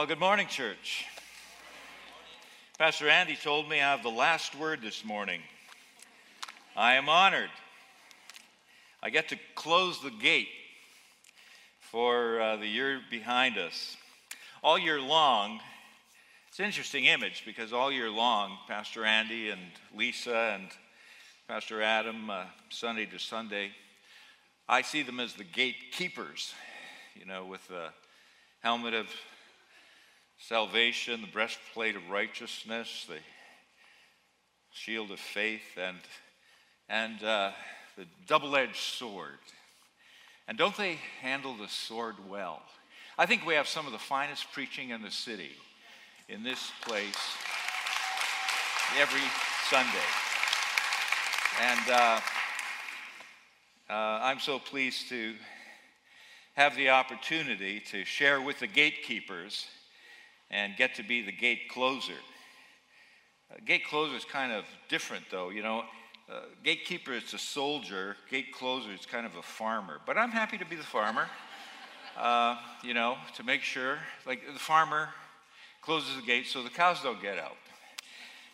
Well, good morning, church. Pastor Andy told me I have the last word this morning. I am honored. I get to close the gate for uh, the year behind us. All year long, it's an interesting image because all year long, Pastor Andy and Lisa and Pastor Adam, uh, Sunday to Sunday, I see them as the gatekeepers, you know, with the helmet of salvation, the breastplate of righteousness, the shield of faith, and, and uh, the double edged sword. And don't they handle the sword well? I think we have some of the finest preaching in the city in this place every Sunday. And uh, uh, I'm so pleased to have the opportunity to share with the gatekeepers and get to be the gate closer. Uh, gate closer is kind of different, though. You know, uh, gatekeeper is a soldier, gate closer is kind of a farmer. But I'm happy to be the farmer, uh, you know, to make sure. Like the farmer closes the gate so the cows don't get out.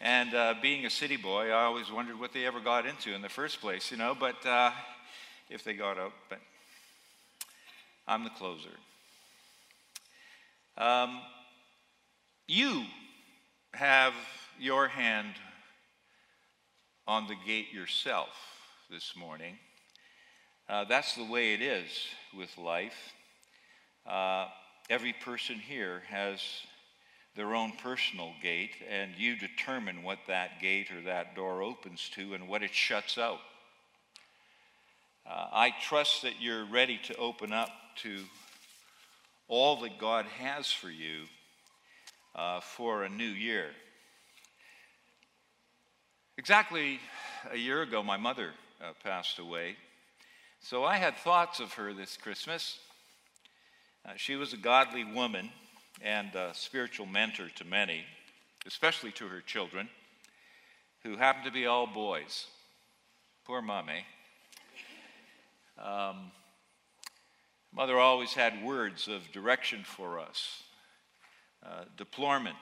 And uh, being a city boy, I always wondered what they ever got into in the first place, you know, but uh, if they got out. But I'm the closer. Um, you have your hand on the gate yourself this morning. Uh, that's the way it is with life. Uh, every person here has their own personal gate, and you determine what that gate or that door opens to and what it shuts out. Uh, I trust that you're ready to open up to all that God has for you uh, for a new year. Exactly a year ago, my mother uh, passed away. So I had thoughts of her this Christmas. Uh, she was a godly woman and a spiritual mentor to many, especially to her children, who happened to be all boys. Poor mommy. Um, mother always had words of direction for us deplorement.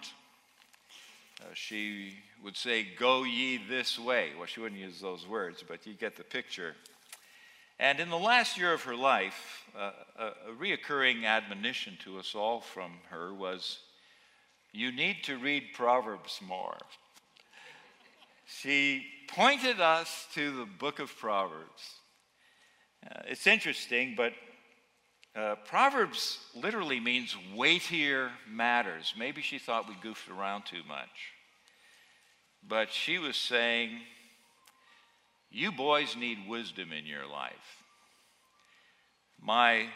Uh, she would say, Go ye this way. Well, she wouldn't use those words, but you get the picture. And in the last year of her life, uh, a, a reoccurring admonition to us all from her was, You need to read Proverbs more. She pointed us to the book of Proverbs. Uh, it's interesting, but uh, Proverbs literally means weightier matters. Maybe she thought we goofed around too much. But she was saying, You boys need wisdom in your life. My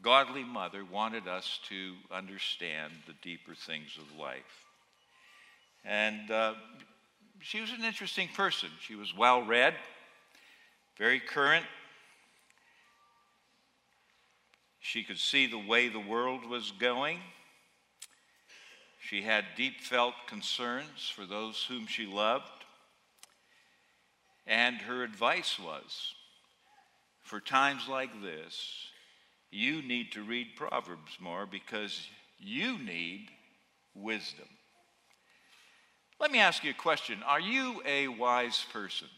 godly mother wanted us to understand the deeper things of life. And uh, she was an interesting person. She was well read, very current She could see the way the world was going. She had deep felt concerns for those whom she loved. And her advice was for times like this, you need to read Proverbs more because you need wisdom. Let me ask you a question Are you a wise person?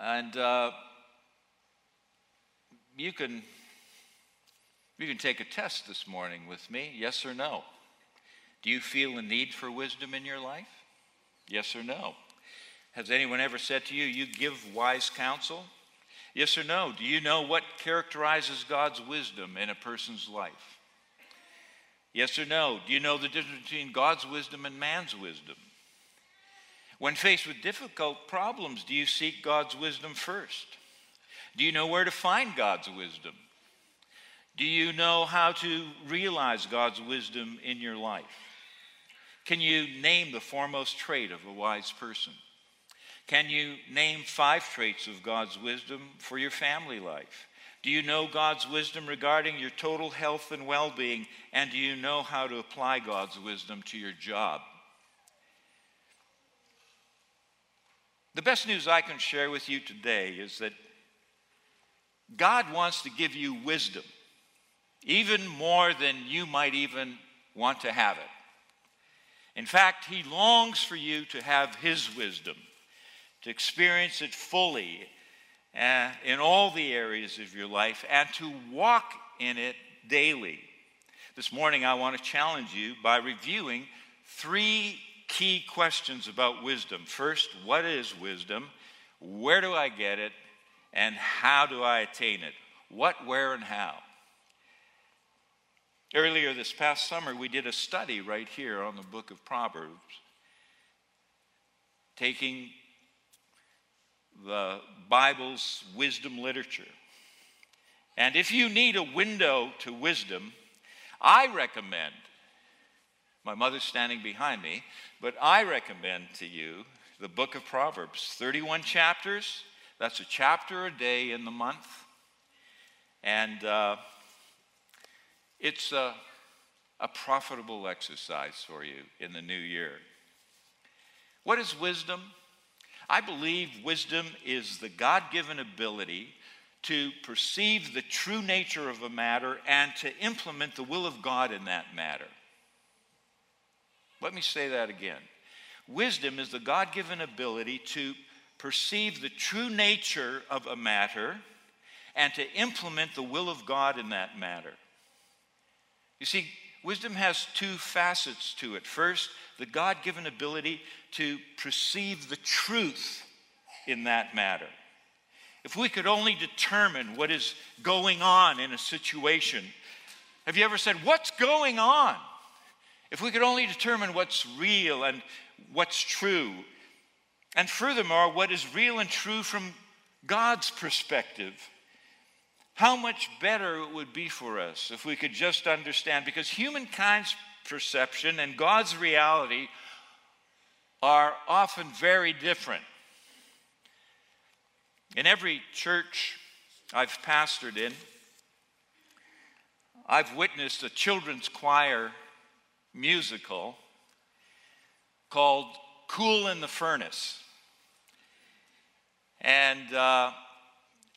And uh, you can you can take a test this morning with me, yes or no. Do you feel a need for wisdom in your life? Yes or no. Has anyone ever said to you, you give wise counsel? Yes or no. Do you know what characterizes God's wisdom in a person's life? Yes or no. Do you know the difference between God's wisdom and man's wisdom? When faced with difficult problems, do you seek God's wisdom first? Do you know where to find God's wisdom? Do you know how to realize God's wisdom in your life? Can you name the foremost trait of a wise person? Can you name five traits of God's wisdom for your family life? Do you know God's wisdom regarding your total health and well being? And do you know how to apply God's wisdom to your job? The best news I can share with you today is that God wants to give you wisdom even more than you might even want to have it. In fact, He longs for you to have His wisdom, to experience it fully uh, in all the areas of your life, and to walk in it daily. This morning, I want to challenge you by reviewing three key questions about wisdom. First, what is wisdom? Where do I get it? And how do I attain it? What, where, and how? Earlier this past summer, we did a study right here on the book of Proverbs, taking the Bible's wisdom literature. And if you need a window to wisdom, I recommend, my mother's standing behind me, but I recommend to you the book of Proverbs, 31 chapters. That's a chapter a day in the month. And uh, it's a, a profitable exercise for you in the new year. What is wisdom? I believe wisdom is the God given ability to perceive the true nature of a matter and to implement the will of God in that matter. Let me say that again. Wisdom is the God given ability to perceive the true nature of a matter and to implement the will of God in that matter. You see, wisdom has two facets to it. First, the God given ability to perceive the truth in that matter. If we could only determine what is going on in a situation, have you ever said, What's going on? If we could only determine what's real and what's true, and furthermore, what is real and true from God's perspective, how much better it would be for us if we could just understand, because humankind's perception and God's reality are often very different. In every church I've pastored in, I've witnessed a children's choir musical called Cool in the Furnace. And uh,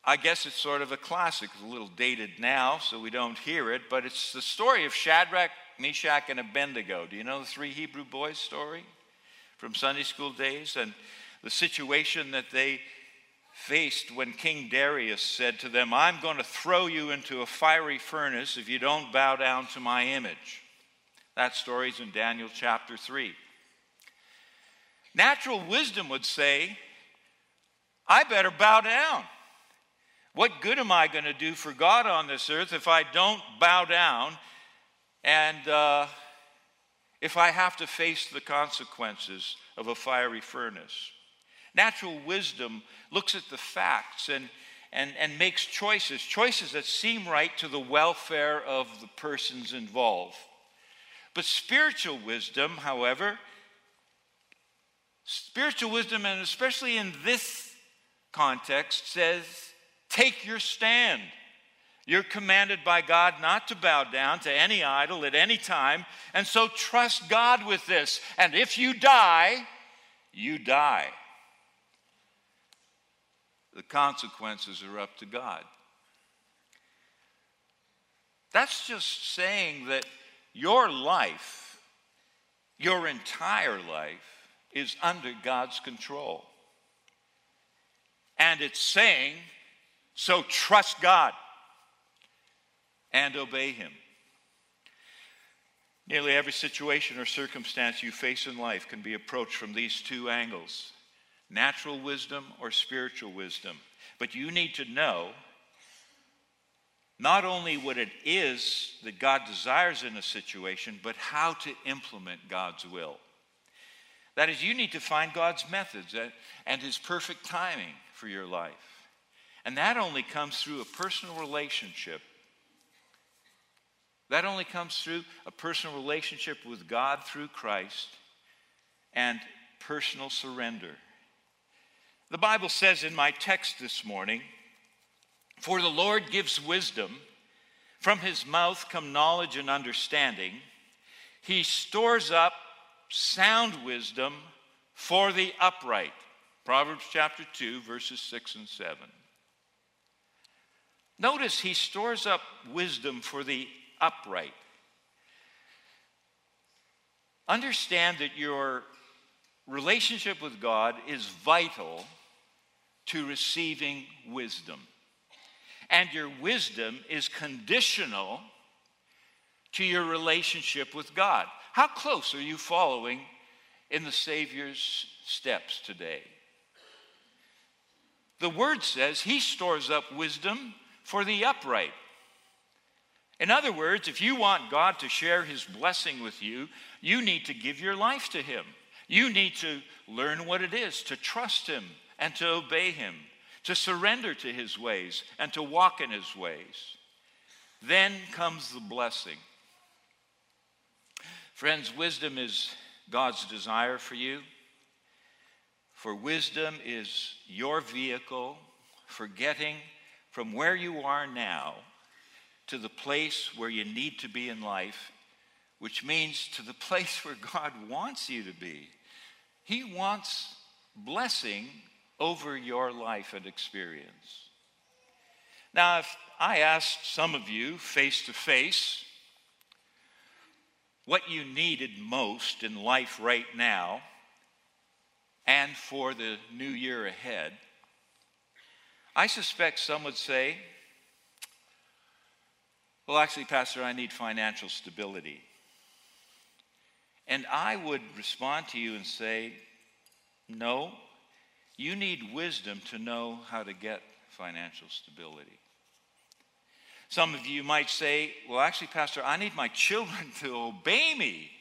I guess it's sort of a classic. It's a little dated now, so we don't hear it, but it's the story of Shadrach, Meshach, and Abednego. Do you know the three Hebrew boys story from Sunday school days? And the situation that they faced when King Darius said to them, I'm going to throw you into a fiery furnace if you don't bow down to my image. That story's in Daniel chapter 3. Natural wisdom would say, I better bow down. What good am I going to do for God on this earth if I don't bow down and uh, if I have to face the consequences of a fiery furnace? Natural wisdom looks at the facts and, and, and makes choices, choices that seem right to the welfare of the persons involved. But spiritual wisdom, however, spiritual wisdom, and especially in this context, says take your stand. You're commanded by God not to bow down to any idol at any time, and so trust God with this. And if you die, you die. The consequences are up to God. That's just saying that your life, your entire life, is under God's control. And it's saying, so trust God and obey Him. Nearly every situation or circumstance you face in life can be approached from these two angles natural wisdom or spiritual wisdom. But you need to know not only what it is that God desires in a situation, but how to implement God's will. That is, you need to find God's methods and His perfect timing for your life. And that only comes through a personal relationship. That only comes through a personal relationship with God through Christ and personal surrender. The Bible says in my text this morning, for the Lord gives wisdom. From his mouth come knowledge and understanding. He stores up sound wisdom for the upright. Proverbs chapter 2, verses 6 and 7. Notice he stores up wisdom for the upright. Understand that your relationship with God is vital to receiving wisdom. And your wisdom is conditional to your relationship with God. How close are you following in the Savior's steps today? The word says he stores up wisdom for the upright. In other words, if you want God to share his blessing with you, you need to give your life to him. You need to learn what it is to trust him and to obey him, to surrender to his ways and to walk in his ways. Then comes the blessing. Friends, wisdom is God's desire for you. For wisdom is your vehicle for getting from where you are now to the place where you need to be in life, which means to the place where God wants you to be. He wants blessing over your life and experience. Now, if I asked some of you face to face what you needed most in life right now and for the new year ahead, I suspect some would say, Well, actually, Pastor, I need financial stability. And I would respond to you and say, No, you need wisdom to know how to get financial stability. Some of you might say, Well, actually, Pastor, I need my children to obey me.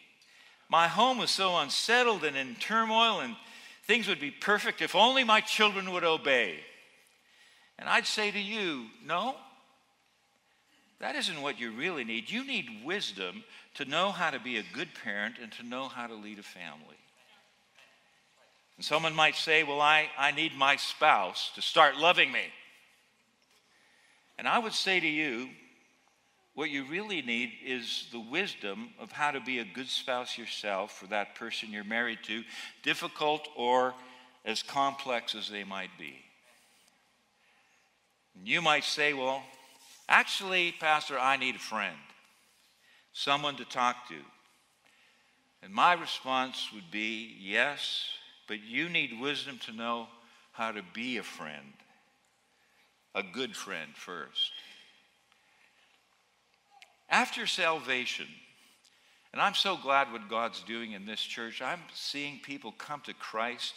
My home is so unsettled and in turmoil, and things would be perfect if only my children would obey. And I'd say to you, No, that isn't what you really need. You need wisdom to know how to be a good parent and to know how to lead a family. And someone might say, Well, I, I need my spouse to start loving me. And I would say to you, what you really need is the wisdom of how to be a good spouse yourself for that person you're married to, difficult or as complex as they might be. And you might say, Well, actually, Pastor, I need a friend, someone to talk to. And my response would be, Yes, but you need wisdom to know how to be a friend, a good friend first. After salvation, and I'm so glad what God's doing in this church, I'm seeing people come to Christ,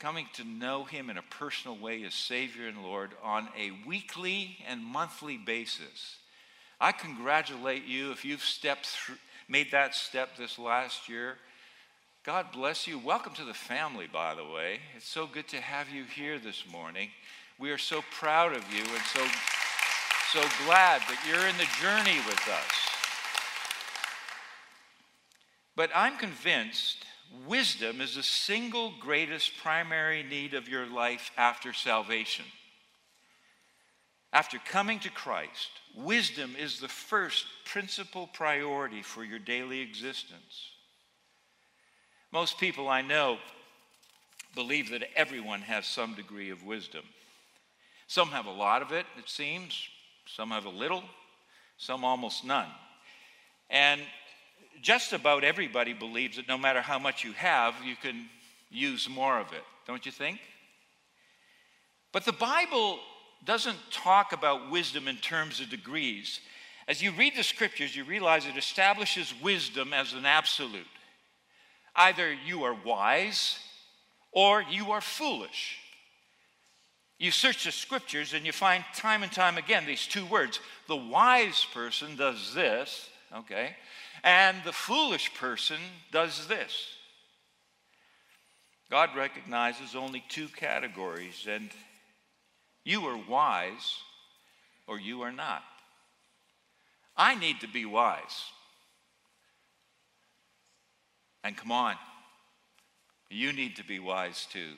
coming to know Him in a personal way as Savior and Lord on a weekly and monthly basis. I congratulate you if you've stepped through, made that step this last year. God bless you. Welcome to the family, by the way. It's so good to have you here this morning. We are so proud of you and so, so glad that you're in the journey with us. But I'm convinced wisdom is the single greatest primary need of your life after salvation. After coming to Christ, wisdom is the first principal priority for your daily existence. Most people I know believe that everyone has some degree of wisdom. Some have a lot of it, it seems, some have a little, some almost none. And just about everybody believes that no matter how much you have, you can use more of it, don't you think? But the Bible doesn't talk about wisdom in terms of degrees. As you read the scriptures, you realize it establishes wisdom as an absolute. Either you are wise or you are foolish. You search the scriptures and you find time and time again these two words. The wise person does this, okay, and the foolish person does this. God recognizes only two categories, and you are wise or you are not. I need to be wise. And come on, you need to be wise too.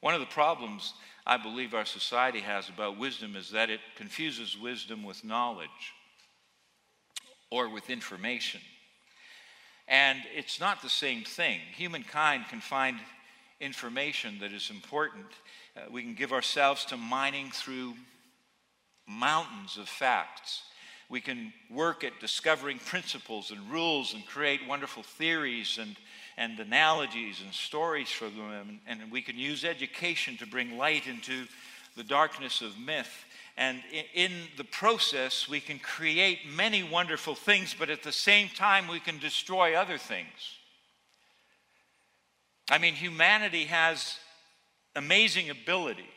One of the problems I believe our society has about wisdom is that it confuses wisdom with knowledge or with information. And it's not the same thing. Humankind can find information that is important. Uh, we can give ourselves to mining through mountains of facts. we can work at discovering principles and rules and create wonderful theories and, and analogies and stories for them. And, and we can use education to bring light into the darkness of myth. And in the process, we can create many wonderful things, but at the same time, we can destroy other things. I mean, humanity has amazing ability,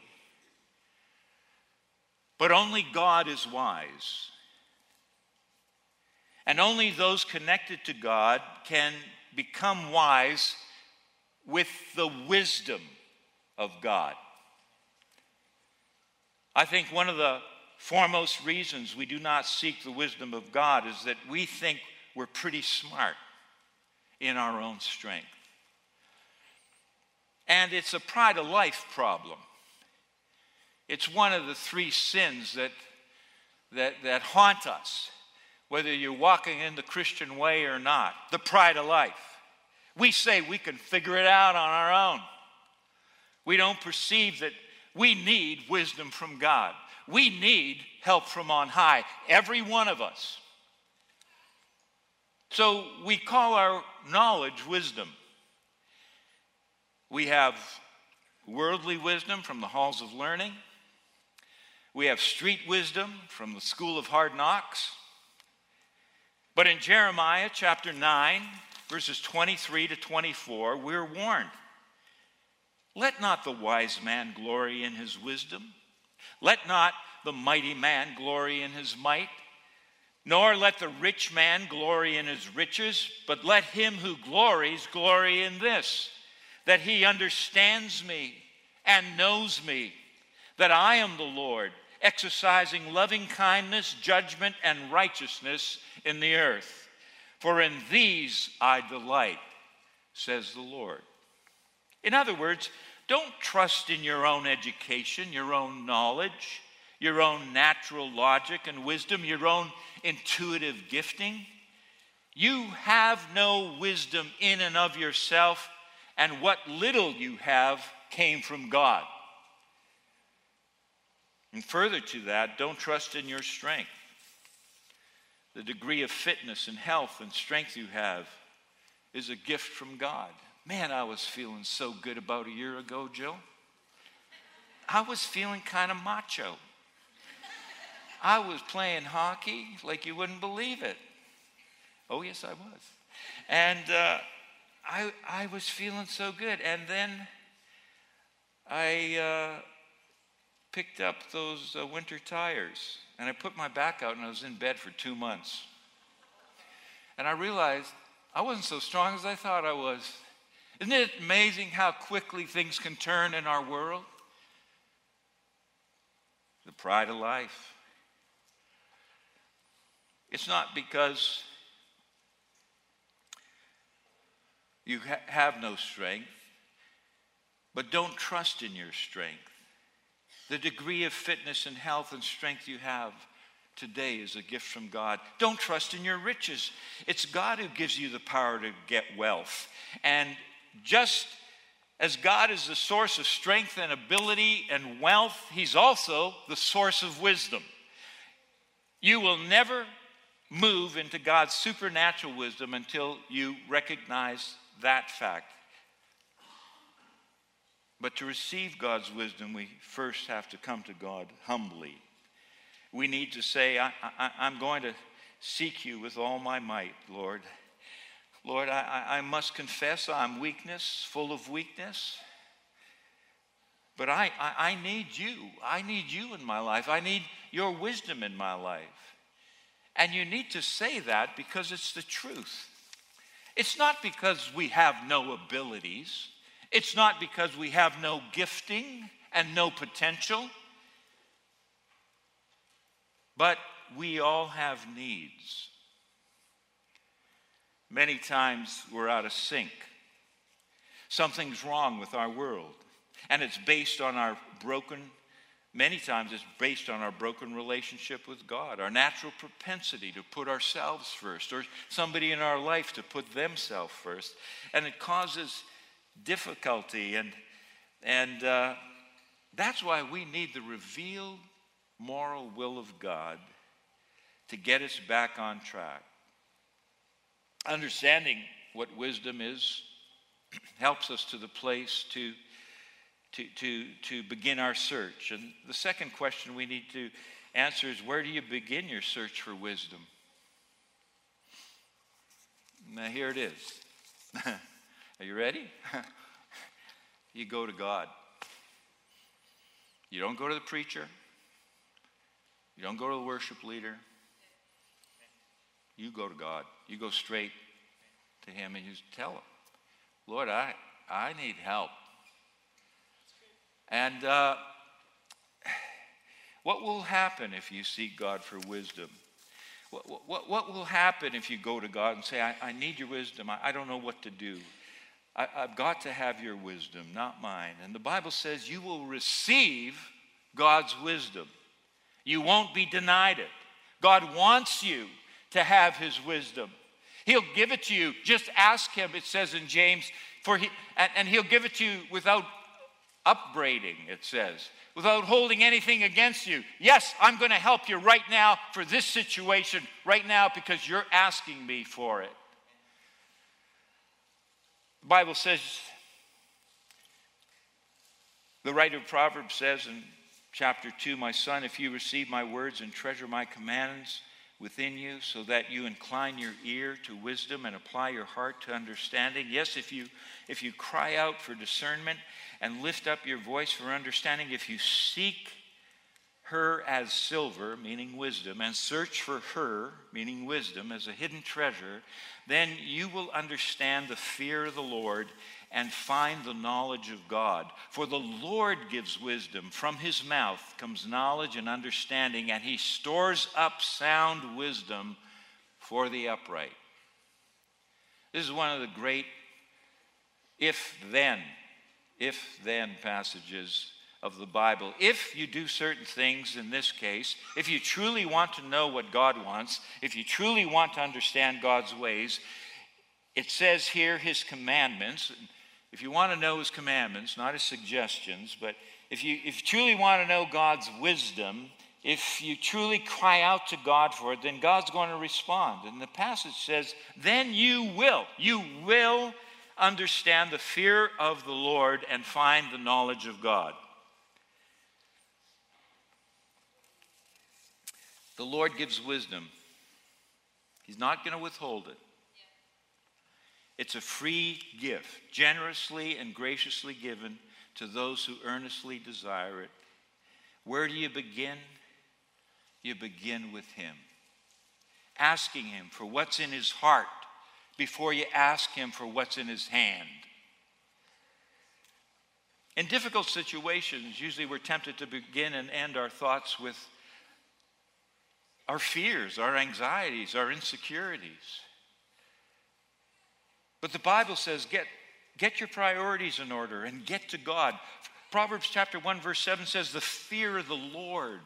but only God is wise. And only those connected to God can become wise with the wisdom of God. I think one of the foremost reasons we do not seek the wisdom of God is that we think we're pretty smart in our own strength. And it's a pride of life problem. It's one of the three sins that, that, that haunt us, whether you're walking in the Christian way or not. The pride of life. We say we can figure it out on our own. We don't perceive that we need wisdom from God. We need help from on high, every one of us. So we call our knowledge wisdom. We have worldly wisdom from the halls of learning. We have street wisdom from the school of hard knocks. But in Jeremiah chapter 9, verses 23 to 24, we're warned let not the wise man glory in his wisdom. Let not the mighty man glory in his might. Nor let the rich man glory in his riches, but let him who glories glory in this that he understands me and knows me, that I am the Lord, exercising loving kindness, judgment, and righteousness in the earth. For in these I delight, says the Lord. In other words, don't trust in your own education, your own knowledge, your own natural logic and wisdom, your own intuitive gifting. You have no wisdom in and of yourself, and what little you have came from God. And further to that, don't trust in your strength. The degree of fitness and health and strength you have is a gift from God. Man, I was feeling so good about a year ago, Jill. I was feeling kind of macho. I was playing hockey like you wouldn't believe it. Oh, yes, I was. And uh, I, I was feeling so good. And then I uh, picked up those uh, winter tires and I put my back out and I was in bed for two months. And I realized I wasn't so strong as I thought I was. Isn't it amazing how quickly things can turn in our world? The pride of life. It's not because you ha- have no strength, but don't trust in your strength. The degree of fitness and health and strength you have today is a gift from God. Don't trust in your riches. It's God who gives you the power to get wealth. And just as God is the source of strength and ability and wealth, He's also the source of wisdom. You will never move into God's supernatural wisdom until you recognize that fact. But to receive God's wisdom, we first have to come to God humbly. We need to say, I, am going to seek you with all my might, Lord. Lord, I, I must confess I'm weakness, full of weakness. But I, I, I need you. I need you in my life. I need your wisdom in my life. And you need to say that because it's the truth. It's not because we have no abilities, it's not because we have no gifting and no potential, but we all have needs. Many times we're out of sync. Something's wrong with our world, and it's based on our broken Many times it's based on our broken relationship with God, our natural propensity to put ourselves first, or somebody in our life to put themselves first. And it causes difficulty. And, and uh, that's why we need the revealed moral will of God to get us back on track. Understanding what wisdom is helps us to the place to, to, to, to begin our search. And the second question we need to answer is where do you begin your search for wisdom? Now, here it is. Are you ready? you go to God. You don't go to the preacher. You don't go to the worship leader. You go to God. You go straight to Him and you tell Him, Lord, I, I need help. And uh, what will happen if you seek God for wisdom? What, what, what will happen if you go to God and say, I, I need your wisdom? I, I don't know what to do. I, I've got to have your wisdom, not mine. And the Bible says you will receive God's wisdom. You won't be denied it. God wants you to have his wisdom. He'll give it to you. Just ask him, it says in James, for he, and, and he'll give it to you without upbraiding, it says, without holding anything against you. Yes, I'm going to help you right now for this situation, right now, because you're asking me for it. The Bible says, the writer of Proverbs says in chapter 2, My son, if you receive my words and treasure my commands within you, so that you incline your ear to wisdom and apply your heart to understanding. Yes, if you if you cry out for discernment and lift up your voice for understanding, if you seek her as silver, meaning wisdom, and search for her, meaning wisdom, as a hidden treasure, then you will understand the fear of the Lord and find the knowledge of God. For the Lord gives wisdom. From his mouth comes knowledge and understanding, and he stores up sound wisdom for the upright. This is one of the great if then, if then passages of the Bible. If you do certain things in this case, if you truly want to know what God wants, if you truly want to understand God's ways, it says here his commandments. If you want to know his commandments, not his suggestions, but if you, if you truly want to know God's wisdom, if you truly cry out to God for it, then God's going to respond. And the passage says, then you will. You will understand the fear of the Lord and find the knowledge of God. The Lord gives wisdom, He's not going to withhold it. It's a free gift, generously and graciously given to those who earnestly desire it. Where do you begin? You begin with Him, asking Him for what's in His heart before you ask Him for what's in His hand. In difficult situations, usually we're tempted to begin and end our thoughts with our fears, our anxieties, our insecurities. But the Bible says get, get your priorities in order and get to God. Proverbs chapter 1, verse 7 says, The fear of the Lord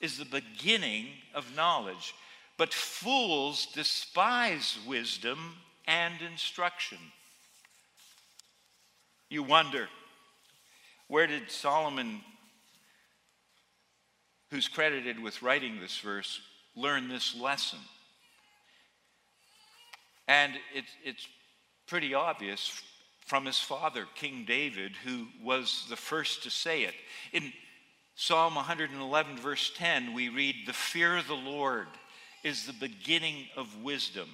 is the beginning of knowledge, but fools despise wisdom and instruction. You wonder, where did Solomon who's credited with writing this verse, learned this lesson. And it's, it's pretty obvious from his father, King David, who was the first to say it. In Psalm 111, verse 10, we read, The fear of the Lord is the beginning of wisdom.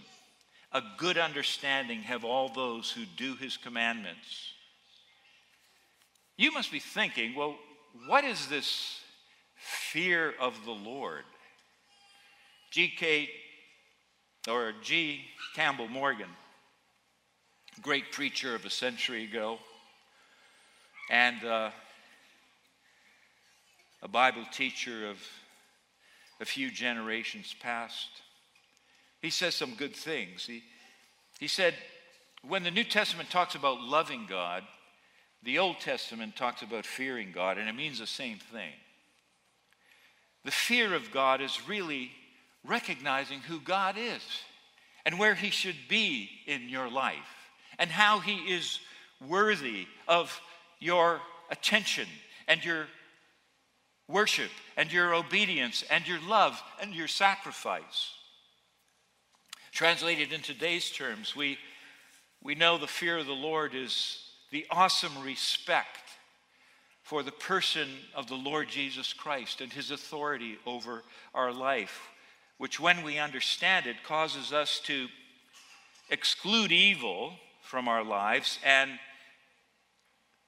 A good understanding have all those who do his commandments. You must be thinking, well, what is this fear of the Lord. G.K. or G. Campbell Morgan, great preacher of a century ago, and uh, a Bible teacher of a few generations past. He says some good things. He, he said, when the New Testament talks about loving God, the Old Testament talks about fearing God, and it means the same thing. The fear of God is really recognizing who God is and where He should be in your life and how He is worthy of your attention and your worship and your obedience and your love and your sacrifice. Translated in today's terms, we, we know the fear of the Lord is the awesome respect for the person of the Lord Jesus Christ and his authority over our life, which, when we understand it, causes us to exclude evil from our lives and,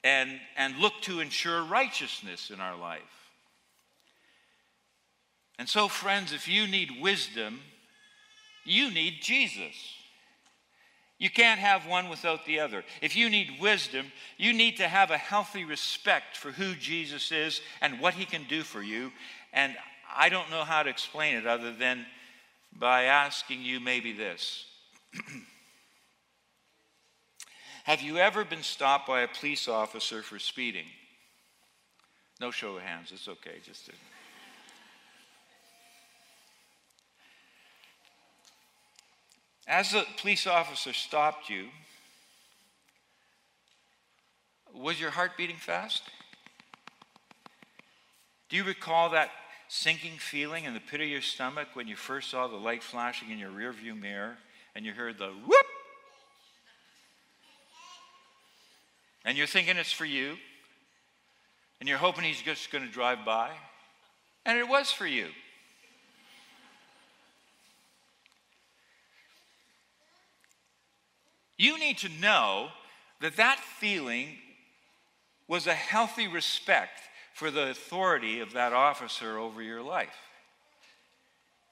and, and look to ensure righteousness in our life. And so, friends, if you need wisdom, you need Jesus. You can't have one without the other. If you need wisdom, you need to have a healthy respect for who Jesus is and what he can do for you. And I don't know how to explain it other than by asking you maybe this Have you ever been stopped by a police officer for speeding? No show of hands, it's okay. Just. To... As the police officer stopped you, was your heart beating fast? Do you recall that sinking feeling in the pit of your stomach when you first saw the light flashing in your rearview mirror and you heard the whoop? And you're thinking it's for you, and you're hoping he's just going to drive by, and it was for you. You need to know that that feeling was a healthy respect for the authority of that officer over your life.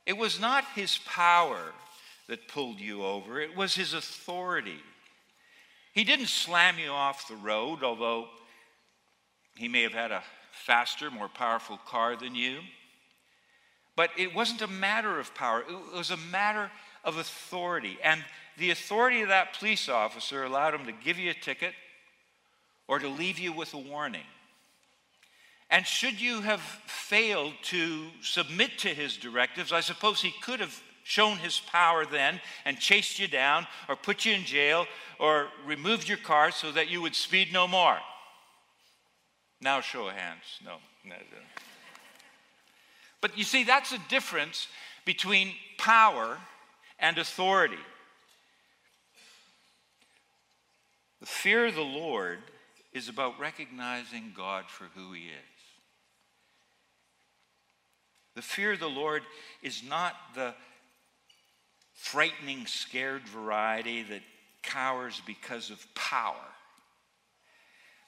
It was not his power that pulled you over, it was his authority. He didn't slam you off the road, although he may have had a faster, more powerful car than you. But it wasn't a matter of power, it was a matter of authority. And the authority of that police officer allowed him to give you a ticket or to leave you with a warning. And should you have failed to submit to his directives, I suppose he could have shown his power then and chased you down or put you in jail or removed your car so that you would speed no more. Now, show of hands. No. But you see, that's a difference between power and authority. The fear of the Lord is about recognizing God for who He is. The fear of the Lord is not the frightening, scared variety that cowers because of power.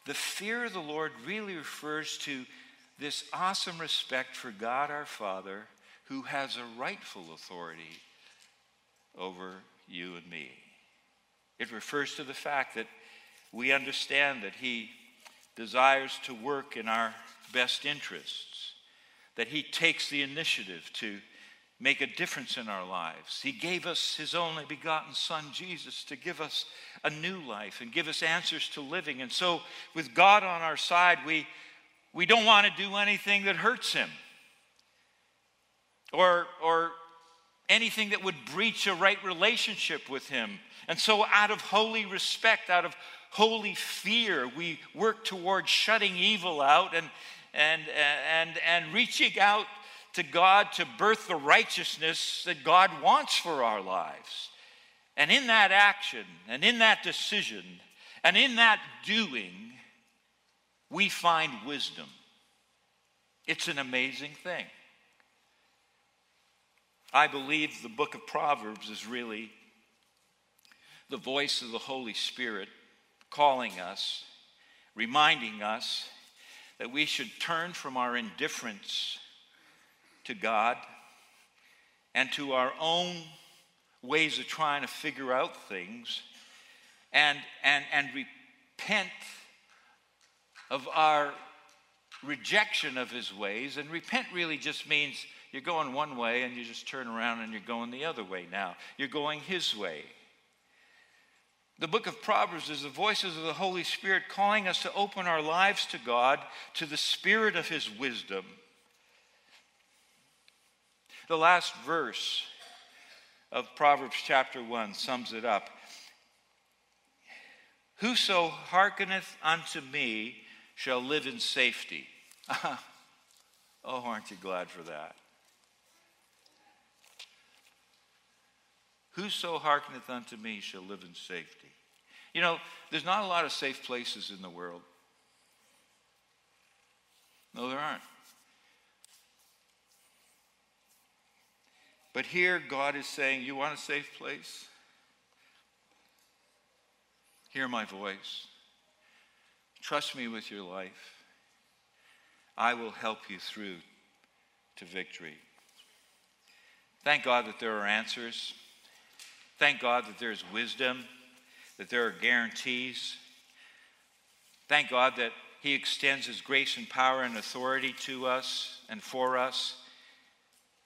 The fear of the Lord really refers to this awesome respect for God our Father, who has a rightful authority over you and me. It refers to the fact that we understand that He desires to work in our best interests, that He takes the initiative to make a difference in our lives. He gave us His only begotten Son, Jesus, to give us a new life and give us answers to living. And so, with God on our side, we, we don't want to do anything that hurts Him or, or anything that would breach a right relationship with Him. And so, out of holy respect, out of holy fear, we work towards shutting evil out and, and, and, and reaching out to God to birth the righteousness that God wants for our lives. And in that action, and in that decision, and in that doing, we find wisdom. It's an amazing thing. I believe the book of Proverbs is really the voice of the Holy Spirit calling us, reminding us that we should turn from our indifference to God and to our own ways of trying to figure out things and, and, and repent of our rejection of his ways. And repent really just means you're going one way and you just turn around and you're going the other way now. You're going his way. The book of Proverbs is the voices of the Holy Spirit calling us to open our lives to God, to the Spirit of His wisdom. The last verse of Proverbs chapter 1 sums it up. Whoso hearkeneth unto me shall live in safety. Oh, aren't you glad for that? Whoso hearkeneth unto me shall live in safety. You know, there's not a lot of safe places in the world. No, there aren't. But here, God is saying, You want a safe place? Hear my voice. Trust me with your life. I will help you through to victory. Thank God that there are answers. Thank God that there's wisdom, that there are guarantees. Thank God that He extends His grace and power and authority to us and for us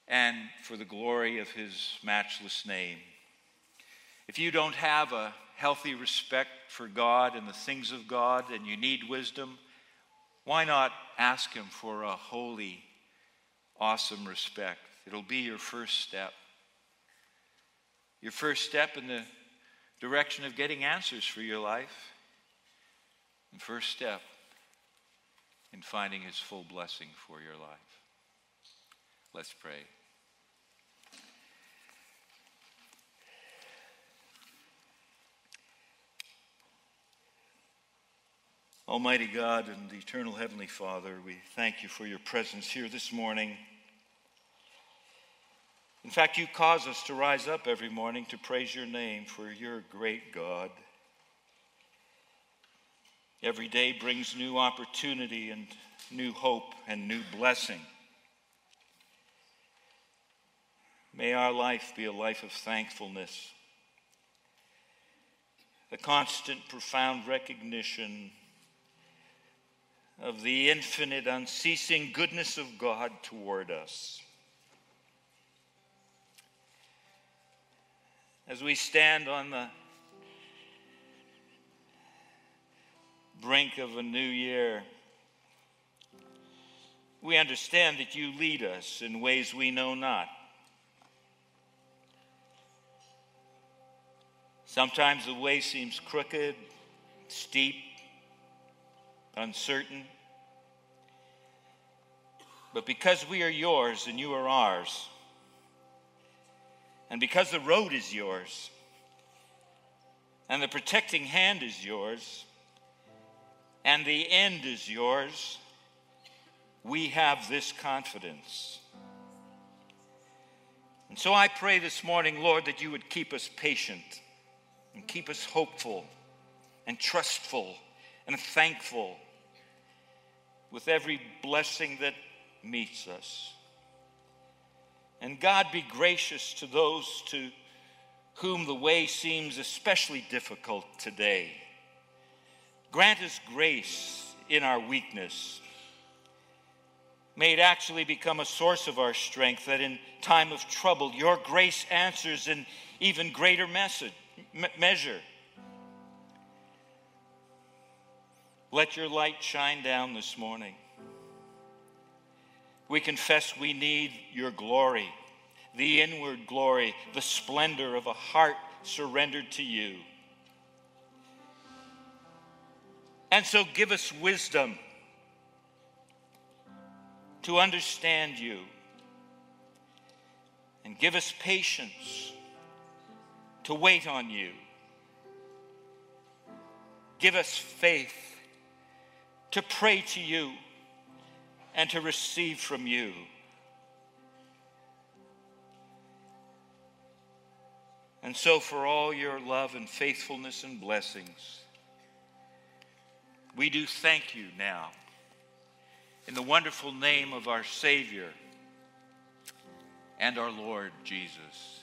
and for the glory of His matchless name. If you don't have a healthy respect for God and the things of God and you need wisdom, why not ask Him for a holy, awesome respect? It'll be your first step. Your first step in the direction of getting answers for your life. And first step in finding His full blessing for your life. Let's pray. Almighty God and eternal Heavenly Father, we thank you for your presence here this morning. In fact, you cause us to rise up every morning to praise your name, for you're great God. Every day brings new opportunity and new hope and new blessing. May our life be a life of thankfulness, a constant, profound recognition of the infinite, unceasing goodness of God toward us. As we stand on the brink of a new year, we understand that you lead us in ways we know not. Sometimes the way seems crooked, steep, uncertain. But because we are yours and you are ours, and because the road is yours, and the protecting hand is yours, and the end is yours, we have this confidence. And so I pray this morning, Lord, that you would keep us patient and keep us hopeful and trustful and thankful with every blessing that meets us. And God be gracious to those to whom the way seems especially difficult today. Grant us grace in our weakness. May it actually become a source of our strength that in time of trouble, your grace answers in even greater message, measure. Let your light shine down this morning. We confess we need your glory, the inward glory, the splendor of a heart surrendered to you. And so give us wisdom to understand you. And give us patience to wait on you. Give us faith to pray to you and to receive from you. And so, for all your love and faithfulness and blessings, we do thank you now in the wonderful name of our Savior and our Lord Jesus.